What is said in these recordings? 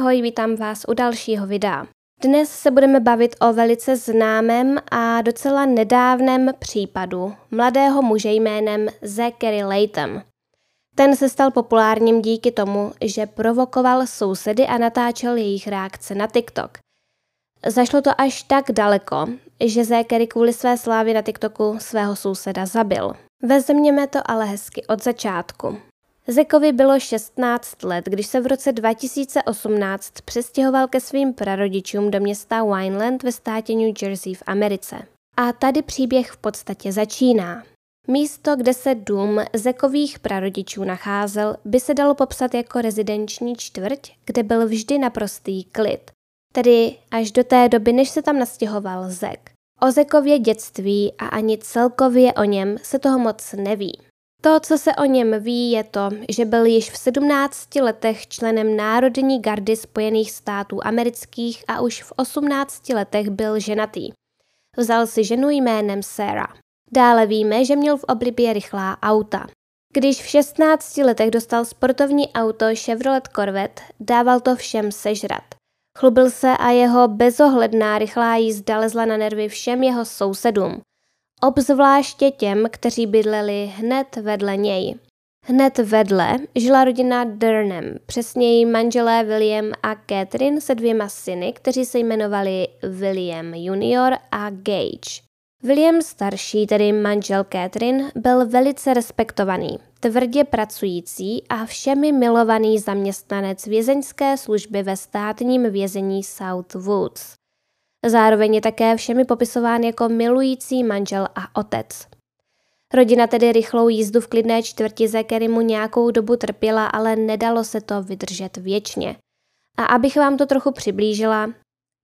ahoj, vítám vás u dalšího videa. Dnes se budeme bavit o velice známém a docela nedávném případu mladého muže jménem Zachary Layton. Ten se stal populárním díky tomu, že provokoval sousedy a natáčel jejich reakce na TikTok. Zašlo to až tak daleko, že Zachary kvůli své slávě na TikToku svého souseda zabil. Vezměme to ale hezky od začátku. Zekovi bylo 16 let, když se v roce 2018 přestěhoval ke svým prarodičům do města Wineland ve státě New Jersey v Americe. A tady příběh v podstatě začíná. Místo, kde se dům Zekových prarodičů nacházel, by se dalo popsat jako rezidenční čtvrť, kde byl vždy naprostý klid. Tedy až do té doby, než se tam nastěhoval Zek. O Zekově dětství a ani celkově o něm se toho moc neví. To, co se o něm ví, je to, že byl již v 17 letech členem Národní gardy Spojených států amerických a už v 18 letech byl ženatý. Vzal si ženu jménem Sarah. Dále víme, že měl v oblibě rychlá auta. Když v 16 letech dostal sportovní auto Chevrolet Corvette, dával to všem sežrat. Chlubil se a jeho bezohledná rychlá jízda lezla na nervy všem jeho sousedům obzvláště těm, kteří bydleli hned vedle něj. Hned vedle žila rodina Durham, přesněji manželé William a Catherine se dvěma syny, kteří se jmenovali William Junior a Gage. William starší, tedy manžel Catherine, byl velice respektovaný, tvrdě pracující a všemi milovaný zaměstnanec vězeňské služby ve státním vězení South Woods. Zároveň je také všemi popisován jako milující manžel a otec. Rodina tedy rychlou jízdu v klidné čtvrti mu nějakou dobu trpěla, ale nedalo se to vydržet věčně. A abych vám to trochu přiblížila,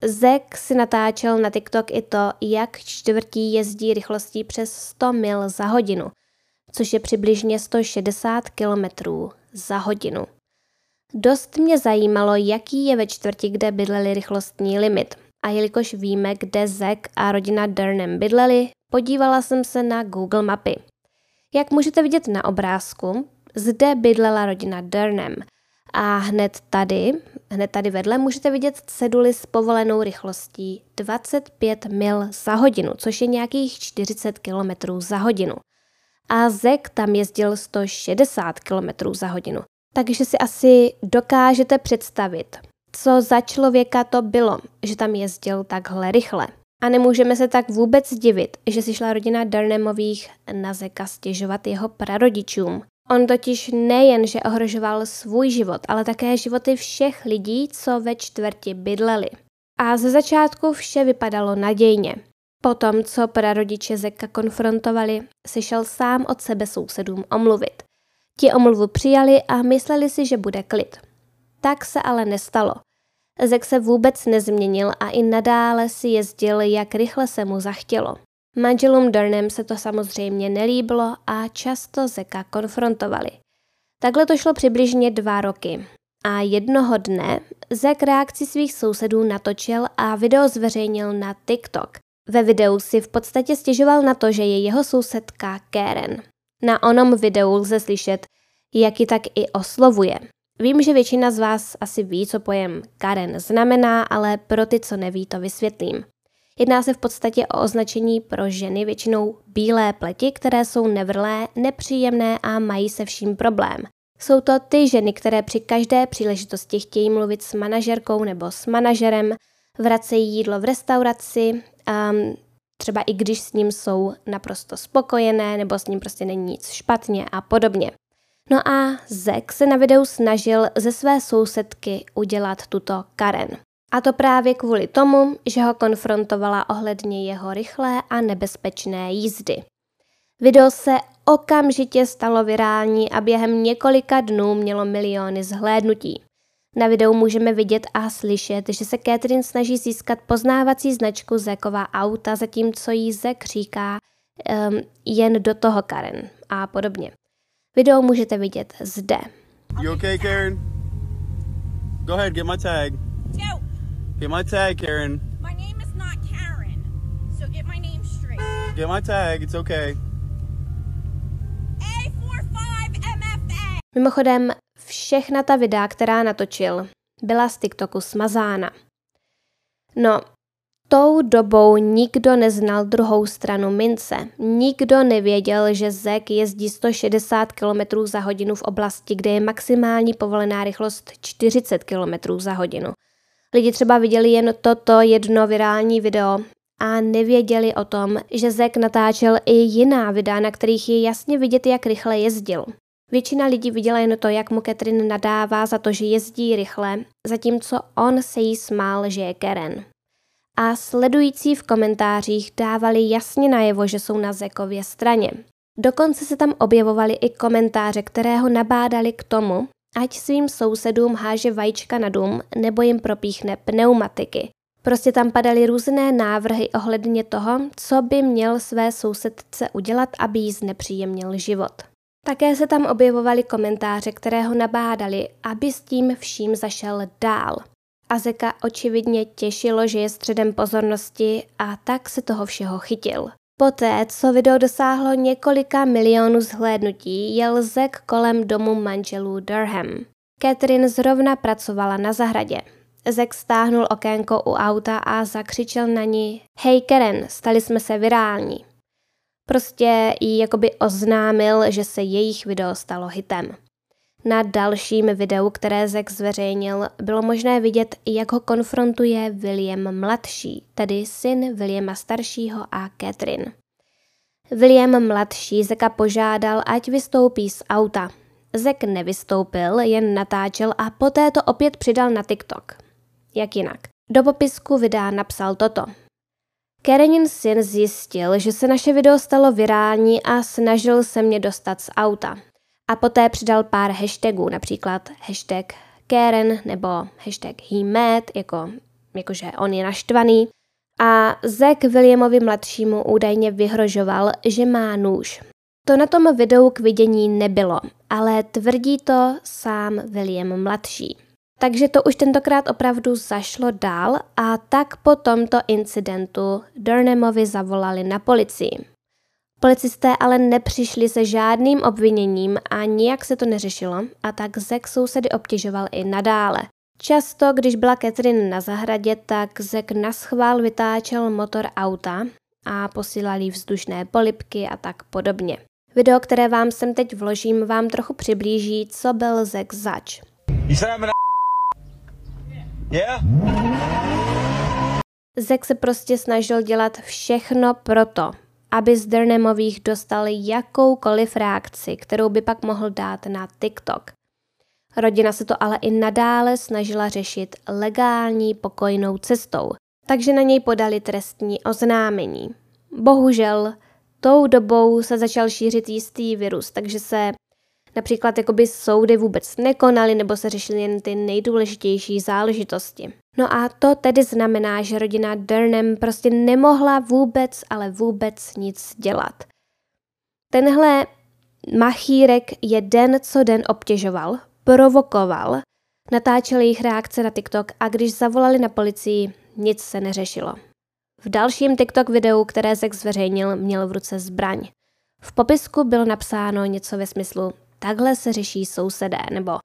Zek si natáčel na TikTok i to, jak čtvrtí jezdí rychlostí přes 100 mil za hodinu, což je přibližně 160 km za hodinu. Dost mě zajímalo, jaký je ve čtvrti, kde bydleli rychlostní limit – a jelikož víme, kde Zack a rodina Durham bydleli, podívala jsem se na Google mapy. Jak můžete vidět na obrázku, zde bydlela rodina Durham a hned tady, hned tady vedle můžete vidět ceduly s povolenou rychlostí 25 mil za hodinu, což je nějakých 40 km za hodinu. A Zek tam jezdil 160 km za hodinu. Takže si asi dokážete představit, co za člověka to bylo, že tam jezdil takhle rychle. A nemůžeme se tak vůbec divit, že si šla rodina Darnemových na Zeka stěžovat jeho prarodičům. On totiž nejen, že ohrožoval svůj život, ale také životy všech lidí, co ve čtvrti bydleli. A ze začátku vše vypadalo nadějně. Potom, co prarodiče Zeka konfrontovali, si šel sám od sebe sousedům omluvit. Ti omluvu přijali a mysleli si, že bude klid. Tak se ale nestalo. Zek se vůbec nezměnil a i nadále si jezdil, jak rychle se mu zachtělo. Manželům Durnem se to samozřejmě nelíbilo a často Zeka konfrontovali. Takhle to šlo přibližně dva roky. A jednoho dne Zek reakci svých sousedů natočil a video zveřejnil na TikTok. Ve videu si v podstatě stěžoval na to, že je jeho sousedka Karen. Na onom videu lze slyšet, jak ji tak i oslovuje. Vím, že většina z vás asi ví, co pojem Karen znamená, ale pro ty, co neví, to vysvětlím. Jedná se v podstatě o označení pro ženy většinou bílé pleti, které jsou nevrlé, nepříjemné a mají se vším problém. Jsou to ty ženy, které při každé příležitosti chtějí mluvit s manažerkou nebo s manažerem, vracejí jídlo v restauraci, um, třeba i když s ním jsou naprosto spokojené nebo s ním prostě není nic špatně a podobně. No a Zek se na videu snažil ze své sousedky udělat tuto Karen. A to právě kvůli tomu, že ho konfrontovala ohledně jeho rychlé a nebezpečné jízdy. Video se okamžitě stalo virální a během několika dnů mělo miliony zhlédnutí. Na videu můžeme vidět a slyšet, že se Catherine snaží získat poznávací značku Zekova auta, zatímco jí Zek říká um, jen do toho Karen a podobně. Video můžete vidět zde. You okay, Karen? Go ahead, get my tag. Joe. Get my tag, Karen. My name is not Karen, so get my name straight. Get my tag, it's okay. A45MFA. Mimochodem, všechna ta videa, která natočil, byla z TikToku smazána. No, tou dobou nikdo neznal druhou stranu mince. Nikdo nevěděl, že Zek jezdí 160 km za hodinu v oblasti, kde je maximální povolená rychlost 40 km za hodinu. Lidi třeba viděli jen toto jedno virální video a nevěděli o tom, že Zek natáčel i jiná videa, na kterých je jasně vidět, jak rychle jezdil. Většina lidí viděla jen to, jak mu Catherine nadává za to, že jezdí rychle, zatímco on se jí smál, že je Karen. A sledující v komentářích dávali jasně najevo, že jsou na Zekově straně. Dokonce se tam objevovaly i komentáře, které ho nabádali k tomu, ať svým sousedům háže vajíčka na dům nebo jim propíchne pneumatiky. Prostě tam padaly různé návrhy ohledně toho, co by měl své sousedce udělat, aby jí znepříjemnil život. Také se tam objevovaly komentáře, které ho nabádali, aby s tím vším zašel dál. Azeka očividně těšilo, že je středem pozornosti a tak se toho všeho chytil. Poté, co video dosáhlo několika milionů zhlédnutí, jel Zek kolem domu manželů Durham. Catherine zrovna pracovala na zahradě. Zek stáhnul okénko u auta a zakřičel na ní Hej Karen, stali jsme se virální. Prostě jí jakoby oznámil, že se jejich video stalo hitem. Na dalším videu, které Zek zveřejnil, bylo možné vidět, jak ho konfrontuje William mladší, tedy syn Williama staršího a Catherine. William mladší Zeka požádal, ať vystoupí z auta. Zek nevystoupil, jen natáčel a poté to opět přidal na TikTok. Jak jinak? Do popisku videa napsal toto. Karenin syn zjistil, že se naše video stalo virální a snažil se mě dostat z auta. A poté přidal pár hashtagů, například hashtag Karen nebo hashtag he mad, jako, jakože on je naštvaný. A Zack Williamovi mladšímu údajně vyhrožoval, že má nůž. To na tom videu k vidění nebylo, ale tvrdí to sám William mladší. Takže to už tentokrát opravdu zašlo dál a tak po tomto incidentu Durnamovi zavolali na policii. Policisté ale nepřišli se žádným obviněním a nijak se to neřešilo a tak Zek sousedy obtěžoval i nadále. Často, když byla Catherine na zahradě, tak Zek naschvál vytáčel motor auta a posílal jí vzdušné polipky a tak podobně. Video, které vám sem teď vložím, vám trochu přiblíží, co byl Zek zač. Yeah? Zek se prostě snažil dělat všechno proto, aby z Dernemových dostal jakoukoliv reakci, kterou by pak mohl dát na TikTok. Rodina se to ale i nadále snažila řešit legální pokojnou cestou, takže na něj podali trestní oznámení. Bohužel, tou dobou se začal šířit jistý virus, takže se Například jakoby soudy vůbec nekonaly nebo se řešily jen ty nejdůležitější záležitosti. No a to tedy znamená, že rodina Durham prostě nemohla vůbec, ale vůbec nic dělat. Tenhle machírek je den co den obtěžoval, provokoval, natáčel jejich reakce na TikTok a když zavolali na policii, nic se neřešilo. V dalším TikTok videu, které Zek zveřejnil, měl v ruce zbraň. V popisku bylo napsáno něco ve smyslu takhle se řeší sousedé nebo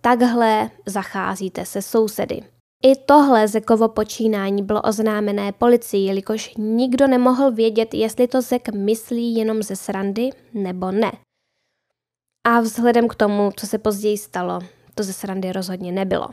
takhle zacházíte se sousedy. I tohle Zekovo počínání bylo oznámené policii, jelikož nikdo nemohl vědět, jestli to Zek myslí jenom ze srandy nebo ne. A vzhledem k tomu, co se později stalo, to ze srandy rozhodně nebylo.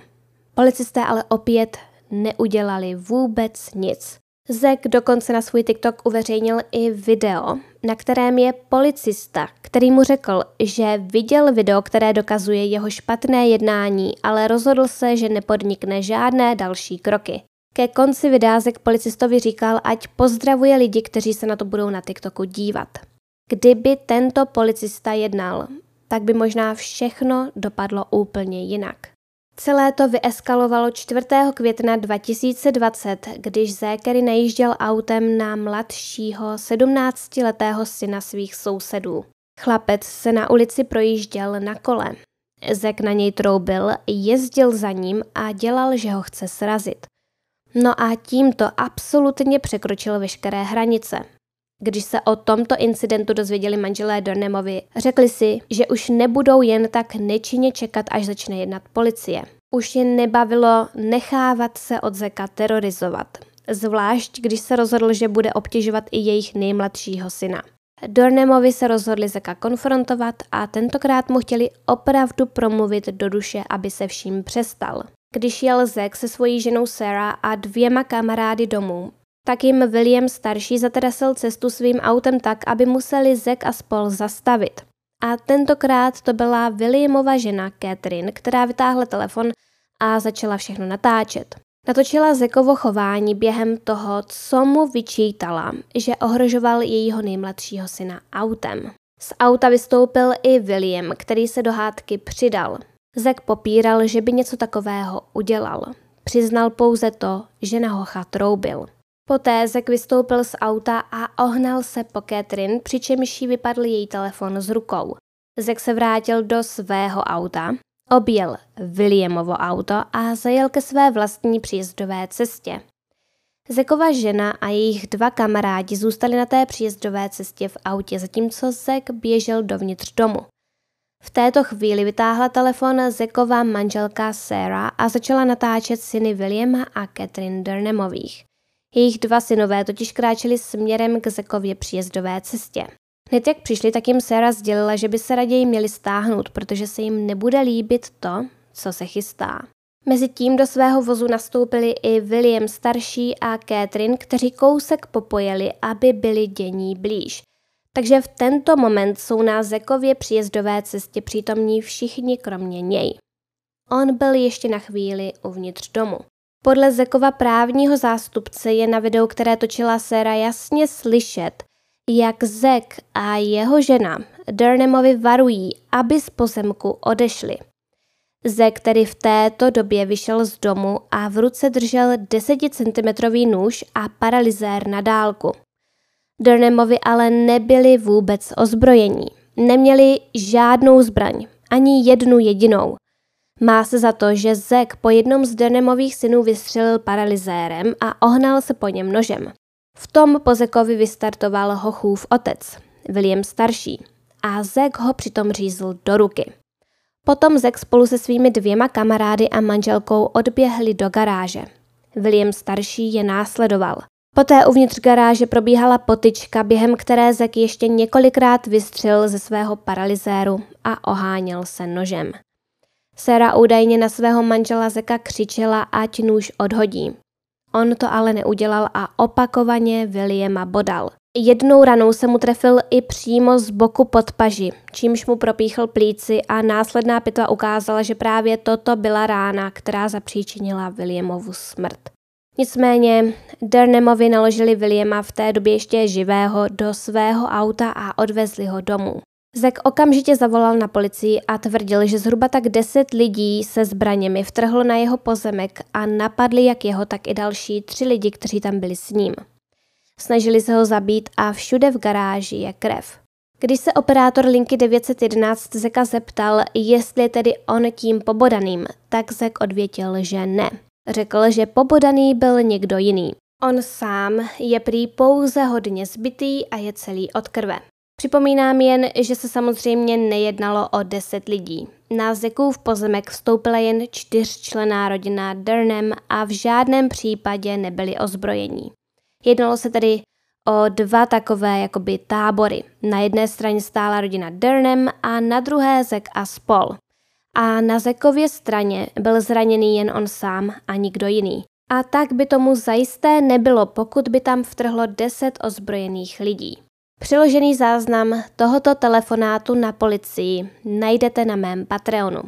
Policisté ale opět neudělali vůbec nic. Zek dokonce na svůj TikTok uveřejnil i video, na kterém je policista, který mu řekl, že viděl video, které dokazuje jeho špatné jednání, ale rozhodl se, že nepodnikne žádné další kroky. Ke konci videa Zek policistovi říkal, ať pozdravuje lidi, kteří se na to budou na TikToku dívat. Kdyby tento policista jednal, tak by možná všechno dopadlo úplně jinak. Celé to vyeskalovalo 4. května 2020, když Zékery najížděl autem na mladšího 17-letého syna svých sousedů. Chlapec se na ulici projížděl na kole. Zek na něj troubil, jezdil za ním a dělal, že ho chce srazit. No a tímto absolutně překročil veškeré hranice. Když se o tomto incidentu dozvěděli manželé Dornemovi, řekli si, že už nebudou jen tak nečinně čekat, až začne jednat policie. Už je nebavilo nechávat se od Zeka terorizovat, zvlášť když se rozhodl, že bude obtěžovat i jejich nejmladšího syna. Dornemovi se rozhodli Zeka konfrontovat a tentokrát mu chtěli opravdu promluvit do duše, aby se vším přestal. Když jel Zek se svojí ženou Sarah a dvěma kamarády domů, tak jim William starší zatrasil cestu svým autem tak, aby museli Zek a spol zastavit. A tentokrát to byla Williamova žena Catherine, která vytáhla telefon a začala všechno natáčet. Natočila Zekovo chování během toho, co mu vyčítala, že ohrožoval jejího nejmladšího syna autem. Z auta vystoupil i William, který se do hádky přidal. Zek popíral, že by něco takového udělal. Přiznal pouze to, že na hocha troubil. Poté Zek vystoupil z auta a ohnal se po Catherine, přičemž jí vypadl její telefon z rukou. Zek se vrátil do svého auta, objel Williamovo auto a zajel ke své vlastní příjezdové cestě. Zekova žena a jejich dva kamarádi zůstali na té příjezdové cestě v autě, zatímco Zek běžel dovnitř domu. V této chvíli vytáhla telefon Zekova manželka Sarah a začala natáčet syny Williama a Catherine Durnemových. Jejich dva synové totiž kráčeli směrem k Zekově příjezdové cestě. Hned jak přišli, tak jim Sarah sdělila, že by se raději měli stáhnout, protože se jim nebude líbit to, co se chystá. Mezitím do svého vozu nastoupili i William starší a Catherine, kteří kousek popojeli, aby byli dění blíž. Takže v tento moment jsou na Zekově příjezdové cestě přítomní všichni kromě něj. On byl ještě na chvíli uvnitř domu. Podle Zekova právního zástupce je na videu, které točila Sera, jasně slyšet, jak Zek a jeho žena Durnemovi varují, aby z pozemku odešli. Zek tedy v této době vyšel z domu a v ruce držel 10 cm nůž a paralizér na dálku. Durnemovi ale nebyli vůbec ozbrojení. Neměli žádnou zbraň, ani jednu jedinou. Má se za to, že Zek po jednom z Durnemových synů vystřelil paralizérem a ohnal se po něm nožem. V tom Pozekovi vystartoval Hochův otec, William starší, a Zek ho přitom řízl do ruky. Potom Zek spolu se svými dvěma kamarády a manželkou odběhli do garáže. William starší je následoval. Poté uvnitř garáže probíhala potyčka, během které Zek ještě několikrát vystřelil ze svého paralizéru a oháněl se nožem. Sera údajně na svého manžela Zeka křičela, ať nůž odhodí. On to ale neudělal a opakovaně Williama bodal. Jednou ranou se mu trefil i přímo z boku pod paži, čímž mu propíchl plíci a následná pitva ukázala, že právě toto byla rána, která zapříčinila Williamovu smrt. Nicméně Dernemovi naložili Williama v té době ještě živého do svého auta a odvezli ho domů. Zek okamžitě zavolal na policii a tvrdil, že zhruba tak deset lidí se zbraněmi vtrhlo na jeho pozemek a napadli jak jeho, tak i další tři lidi, kteří tam byli s ním. Snažili se ho zabít a všude v garáži je krev. Když se operátor linky 911 Zeka zeptal, jestli je tedy on tím pobodaným, tak Zek odvětil, že ne. Řekl, že pobodaný byl někdo jiný. On sám je prý pouze hodně zbytý a je celý od krve. Připomínám jen, že se samozřejmě nejednalo o deset lidí. Na Zekův pozemek vstoupila jen čtyřčlená rodina Durnem a v žádném případě nebyli ozbrojení. Jednalo se tedy o dva takové jakoby tábory. Na jedné straně stála rodina Durnem a na druhé Zek a spol. A na Zekově straně byl zraněný jen on sám a nikdo jiný. A tak by tomu zajisté nebylo, pokud by tam vtrhlo deset ozbrojených lidí. Přiložený záznam tohoto telefonátu na policii najdete na mém Patreonu.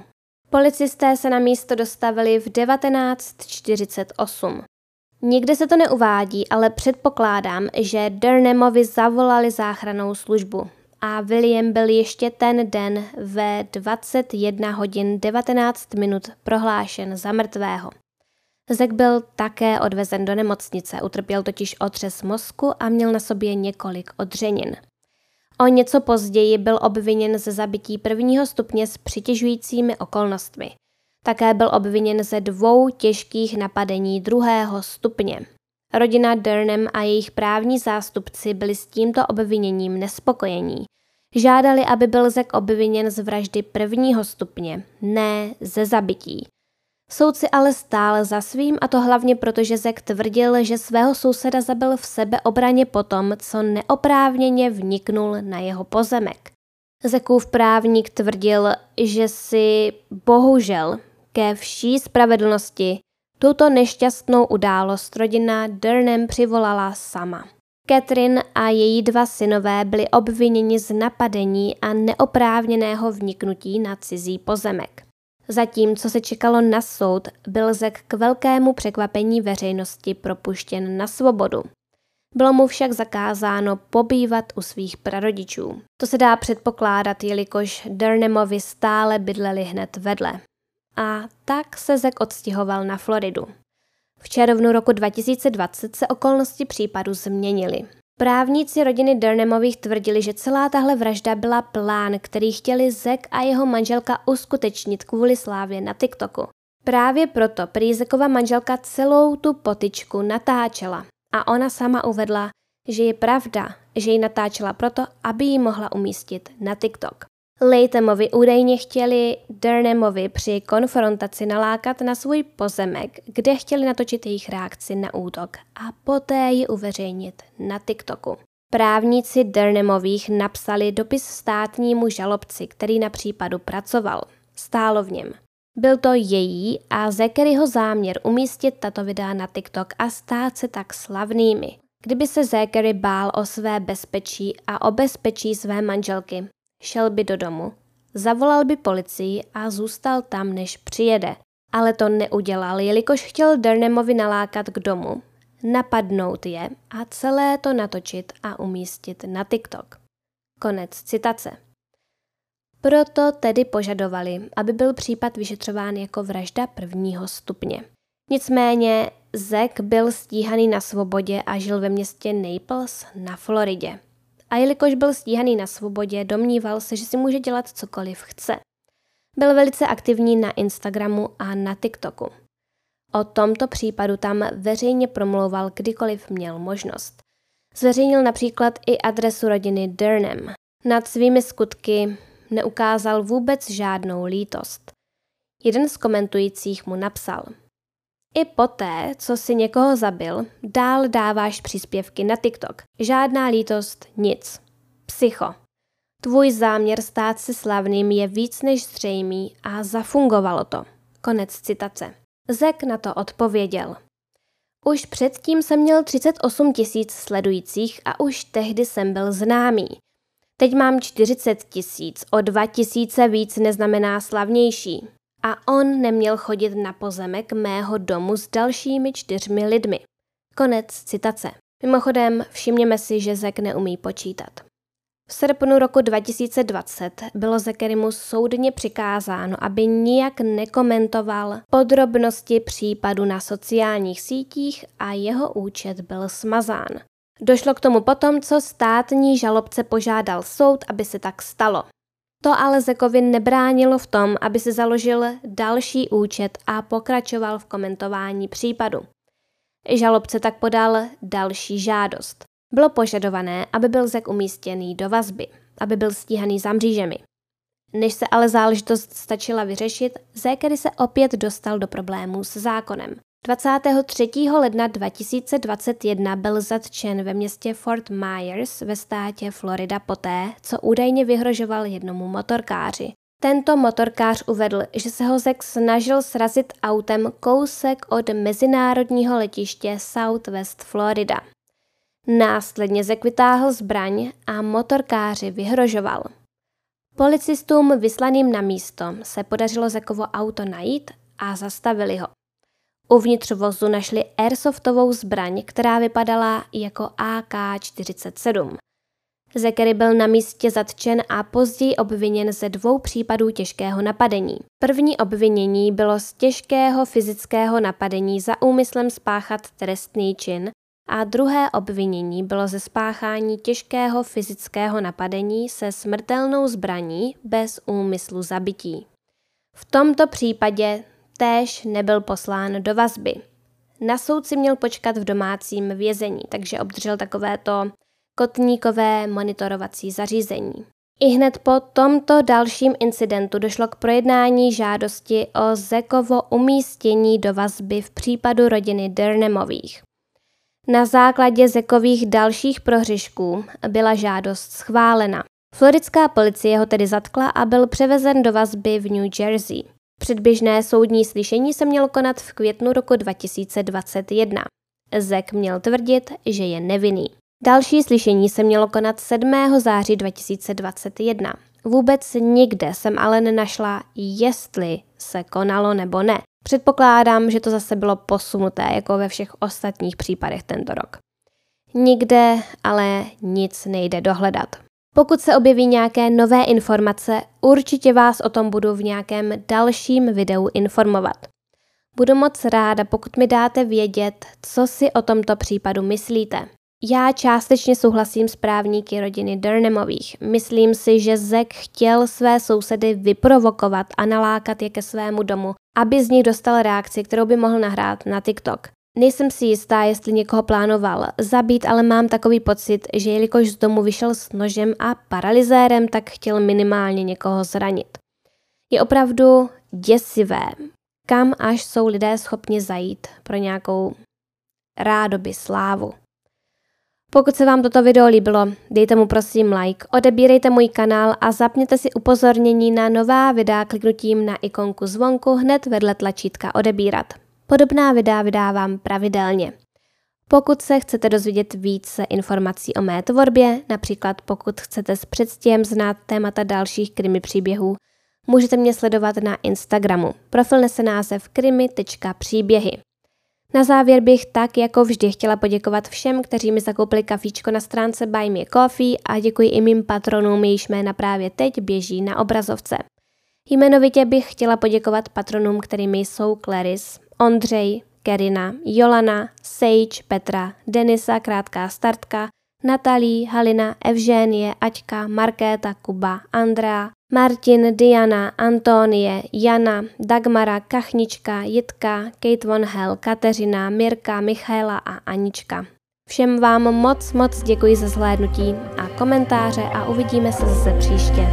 Policisté se na místo dostavili v 1948. Nikde se to neuvádí, ale předpokládám, že Durnemovi zavolali záchranou službu a William byl ještě ten den ve 21 hodin 19 minut prohlášen za mrtvého. Zek byl také odvezen do nemocnice, utrpěl totiž otřes mozku a měl na sobě několik odřenin. O něco později byl obviněn ze zabití prvního stupně s přitěžujícími okolnostmi. Také byl obviněn ze dvou těžkých napadení druhého stupně. Rodina Durnem a jejich právní zástupci byli s tímto obviněním nespokojení. Žádali, aby byl Zek obviněn z vraždy prvního stupně, ne ze zabití. Soudci ale stál za svým a to hlavně proto, že Zek tvrdil, že svého souseda zabil v sebeobraně potom, co neoprávněně vniknul na jeho pozemek. Zekův právník tvrdil, že si bohužel ke vší spravedlnosti tuto nešťastnou událost rodina Durnem přivolala sama. Catherine a její dva synové byli obviněni z napadení a neoprávněného vniknutí na cizí pozemek. Zatímco se čekalo na soud, byl Zek k velkému překvapení veřejnosti propuštěn na svobodu. Bylo mu však zakázáno pobývat u svých prarodičů. To se dá předpokládat, jelikož Durnemovi stále bydleli hned vedle. A tak se Zek odstěhoval na Floridu. V červnu roku 2020 se okolnosti případu změnily. Právníci rodiny Durnemových tvrdili, že celá tahle vražda byla plán, který chtěli Zek a jeho manželka uskutečnit kvůli slávě na TikToku. Právě proto prý Zekova manželka celou tu potičku natáčela a ona sama uvedla, že je pravda, že ji natáčela proto, aby ji mohla umístit na TikTok. Laytomovi údajně chtěli Durnemovi při konfrontaci nalákat na svůj pozemek, kde chtěli natočit jejich reakci na útok a poté ji uveřejnit na TikToku. Právníci Durnemových napsali dopis státnímu žalobci, který na případu pracoval. Stálo v něm. Byl to její a Zekeryho záměr umístit tato videa na TikTok a stát se tak slavnými. Kdyby se Zekery bál o své bezpečí a o bezpečí své manželky, šel by do domu, zavolal by policii a zůstal tam, než přijede. Ale to neudělal, jelikož chtěl Durnemovi nalákat k domu, napadnout je a celé to natočit a umístit na TikTok. Konec citace. Proto tedy požadovali, aby byl případ vyšetřován jako vražda prvního stupně. Nicméně Zek byl stíhaný na svobodě a žil ve městě Naples na Floridě. A jelikož byl stíhaný na svobodě, domníval se, že si může dělat cokoliv chce. Byl velice aktivní na Instagramu a na TikToku. O tomto případu tam veřejně promlouval kdykoliv měl možnost. Zveřejnil například i adresu rodiny Durham. Nad svými skutky neukázal vůbec žádnou lítost. Jeden z komentujících mu napsal I poté, co si někoho zabil, dál dáváš příspěvky na TikTok. Žádná lítost, nic. Psycho. Tvůj záměr stát se slavným je víc než zřejmý a zafungovalo to. Konec citace. Zek na to odpověděl. Už předtím jsem měl 38 tisíc sledujících a už tehdy jsem byl známý. Teď mám 40 tisíc, o 2 tisíce víc neznamená slavnější. A on neměl chodit na pozemek mého domu s dalšími čtyřmi lidmi. Konec citace. Mimochodem, všimněme si, že Zek neumí počítat. V srpnu roku 2020 bylo Zekerimu soudně přikázáno, aby nijak nekomentoval podrobnosti případu na sociálních sítích a jeho účet byl smazán. Došlo k tomu potom, co státní žalobce požádal soud, aby se tak stalo. To ale Zekovi nebránilo v tom, aby si založil další účet a pokračoval v komentování případu. Žalobce tak podal další žádost. Bylo požadované, aby byl Zek umístěný do vazby, aby byl stíhaný za mřížemi. Než se ale záležitost stačila vyřešit, Zekery se opět dostal do problémů s zákonem. 23. ledna 2021 byl zatčen ve městě Fort Myers ve státě Florida poté, co údajně vyhrožoval jednomu motorkáři. Tento motorkář uvedl, že se ho Zek snažil srazit autem kousek od mezinárodního letiště Southwest Florida. Následně Zek vytáhl zbraň a motorkáři vyhrožoval. Policistům vyslaným na místo se podařilo Zekovo auto najít a zastavili ho. Uvnitř vozu našli airsoftovou zbraň, která vypadala jako AK-47. Zekery byl na místě zatčen a později obviněn ze dvou případů těžkého napadení. První obvinění bylo z těžkého fyzického napadení za úmyslem spáchat trestný čin a druhé obvinění bylo ze spáchání těžkého fyzického napadení se smrtelnou zbraní bez úmyslu zabití. V tomto případě též nebyl poslán do vazby. Na soud si měl počkat v domácím vězení, takže obdržel takovéto kotníkové monitorovací zařízení. I hned po tomto dalším incidentu došlo k projednání žádosti o Zekovo umístění do vazby v případu rodiny Dernemových. Na základě Zekových dalších prohřešků byla žádost schválena. Floridská policie ho tedy zatkla a byl převezen do vazby v New Jersey. Předběžné soudní slyšení se mělo konat v květnu roku 2021. Zek měl tvrdit, že je nevinný. Další slyšení se mělo konat 7. září 2021. Vůbec nikde jsem ale nenašla, jestli se konalo nebo ne. Předpokládám, že to zase bylo posunuté, jako ve všech ostatních případech tento rok. Nikde ale nic nejde dohledat. Pokud se objeví nějaké nové informace, určitě vás o tom budu v nějakém dalším videu informovat. Budu moc ráda, pokud mi dáte vědět, co si o tomto případu myslíte. Já částečně souhlasím s právníky rodiny Durnamových. Myslím si, že Zek chtěl své sousedy vyprovokovat a nalákat je ke svému domu, aby z nich dostal reakci, kterou by mohl nahrát na TikTok. Nejsem si jistá, jestli někoho plánoval zabít, ale mám takový pocit, že jelikož z domu vyšel s nožem a paralizérem, tak chtěl minimálně někoho zranit. Je opravdu děsivé, kam až jsou lidé schopni zajít pro nějakou rádoby slávu. Pokud se vám toto video líbilo, dejte mu prosím like, odebírejte můj kanál a zapněte si upozornění na nová videa kliknutím na ikonku zvonku hned vedle tlačítka odebírat. Podobná videa vydávám pravidelně. Pokud se chcete dozvědět více informací o mé tvorbě, například pokud chcete s předstihem znát témata dalších krimi příběhů, můžete mě sledovat na Instagramu. Profil nese název krimi.příběhy. Na závěr bych tak jako vždy chtěla poděkovat všem, kteří mi zakoupili kafíčko na stránce Buy Me Coffee a děkuji i mým patronům, jejichž jména právě teď běží na obrazovce. Jmenovitě bych chtěla poděkovat patronům, kterými jsou Claris, Ondřej, Kerina, Jolana, Sage, Petra, Denisa, krátká startka, Natalí, Halina, Evženie, Aťka, Markéta, Kuba, Andrea, Martin, Diana, Antonie, Jana, Dagmara, Kachnička, Jitka, Kate Von Hell, Kateřina, Mirka, Michaela a Anička. Všem vám moc, moc děkuji za zhlédnutí a komentáře a uvidíme se zase příště.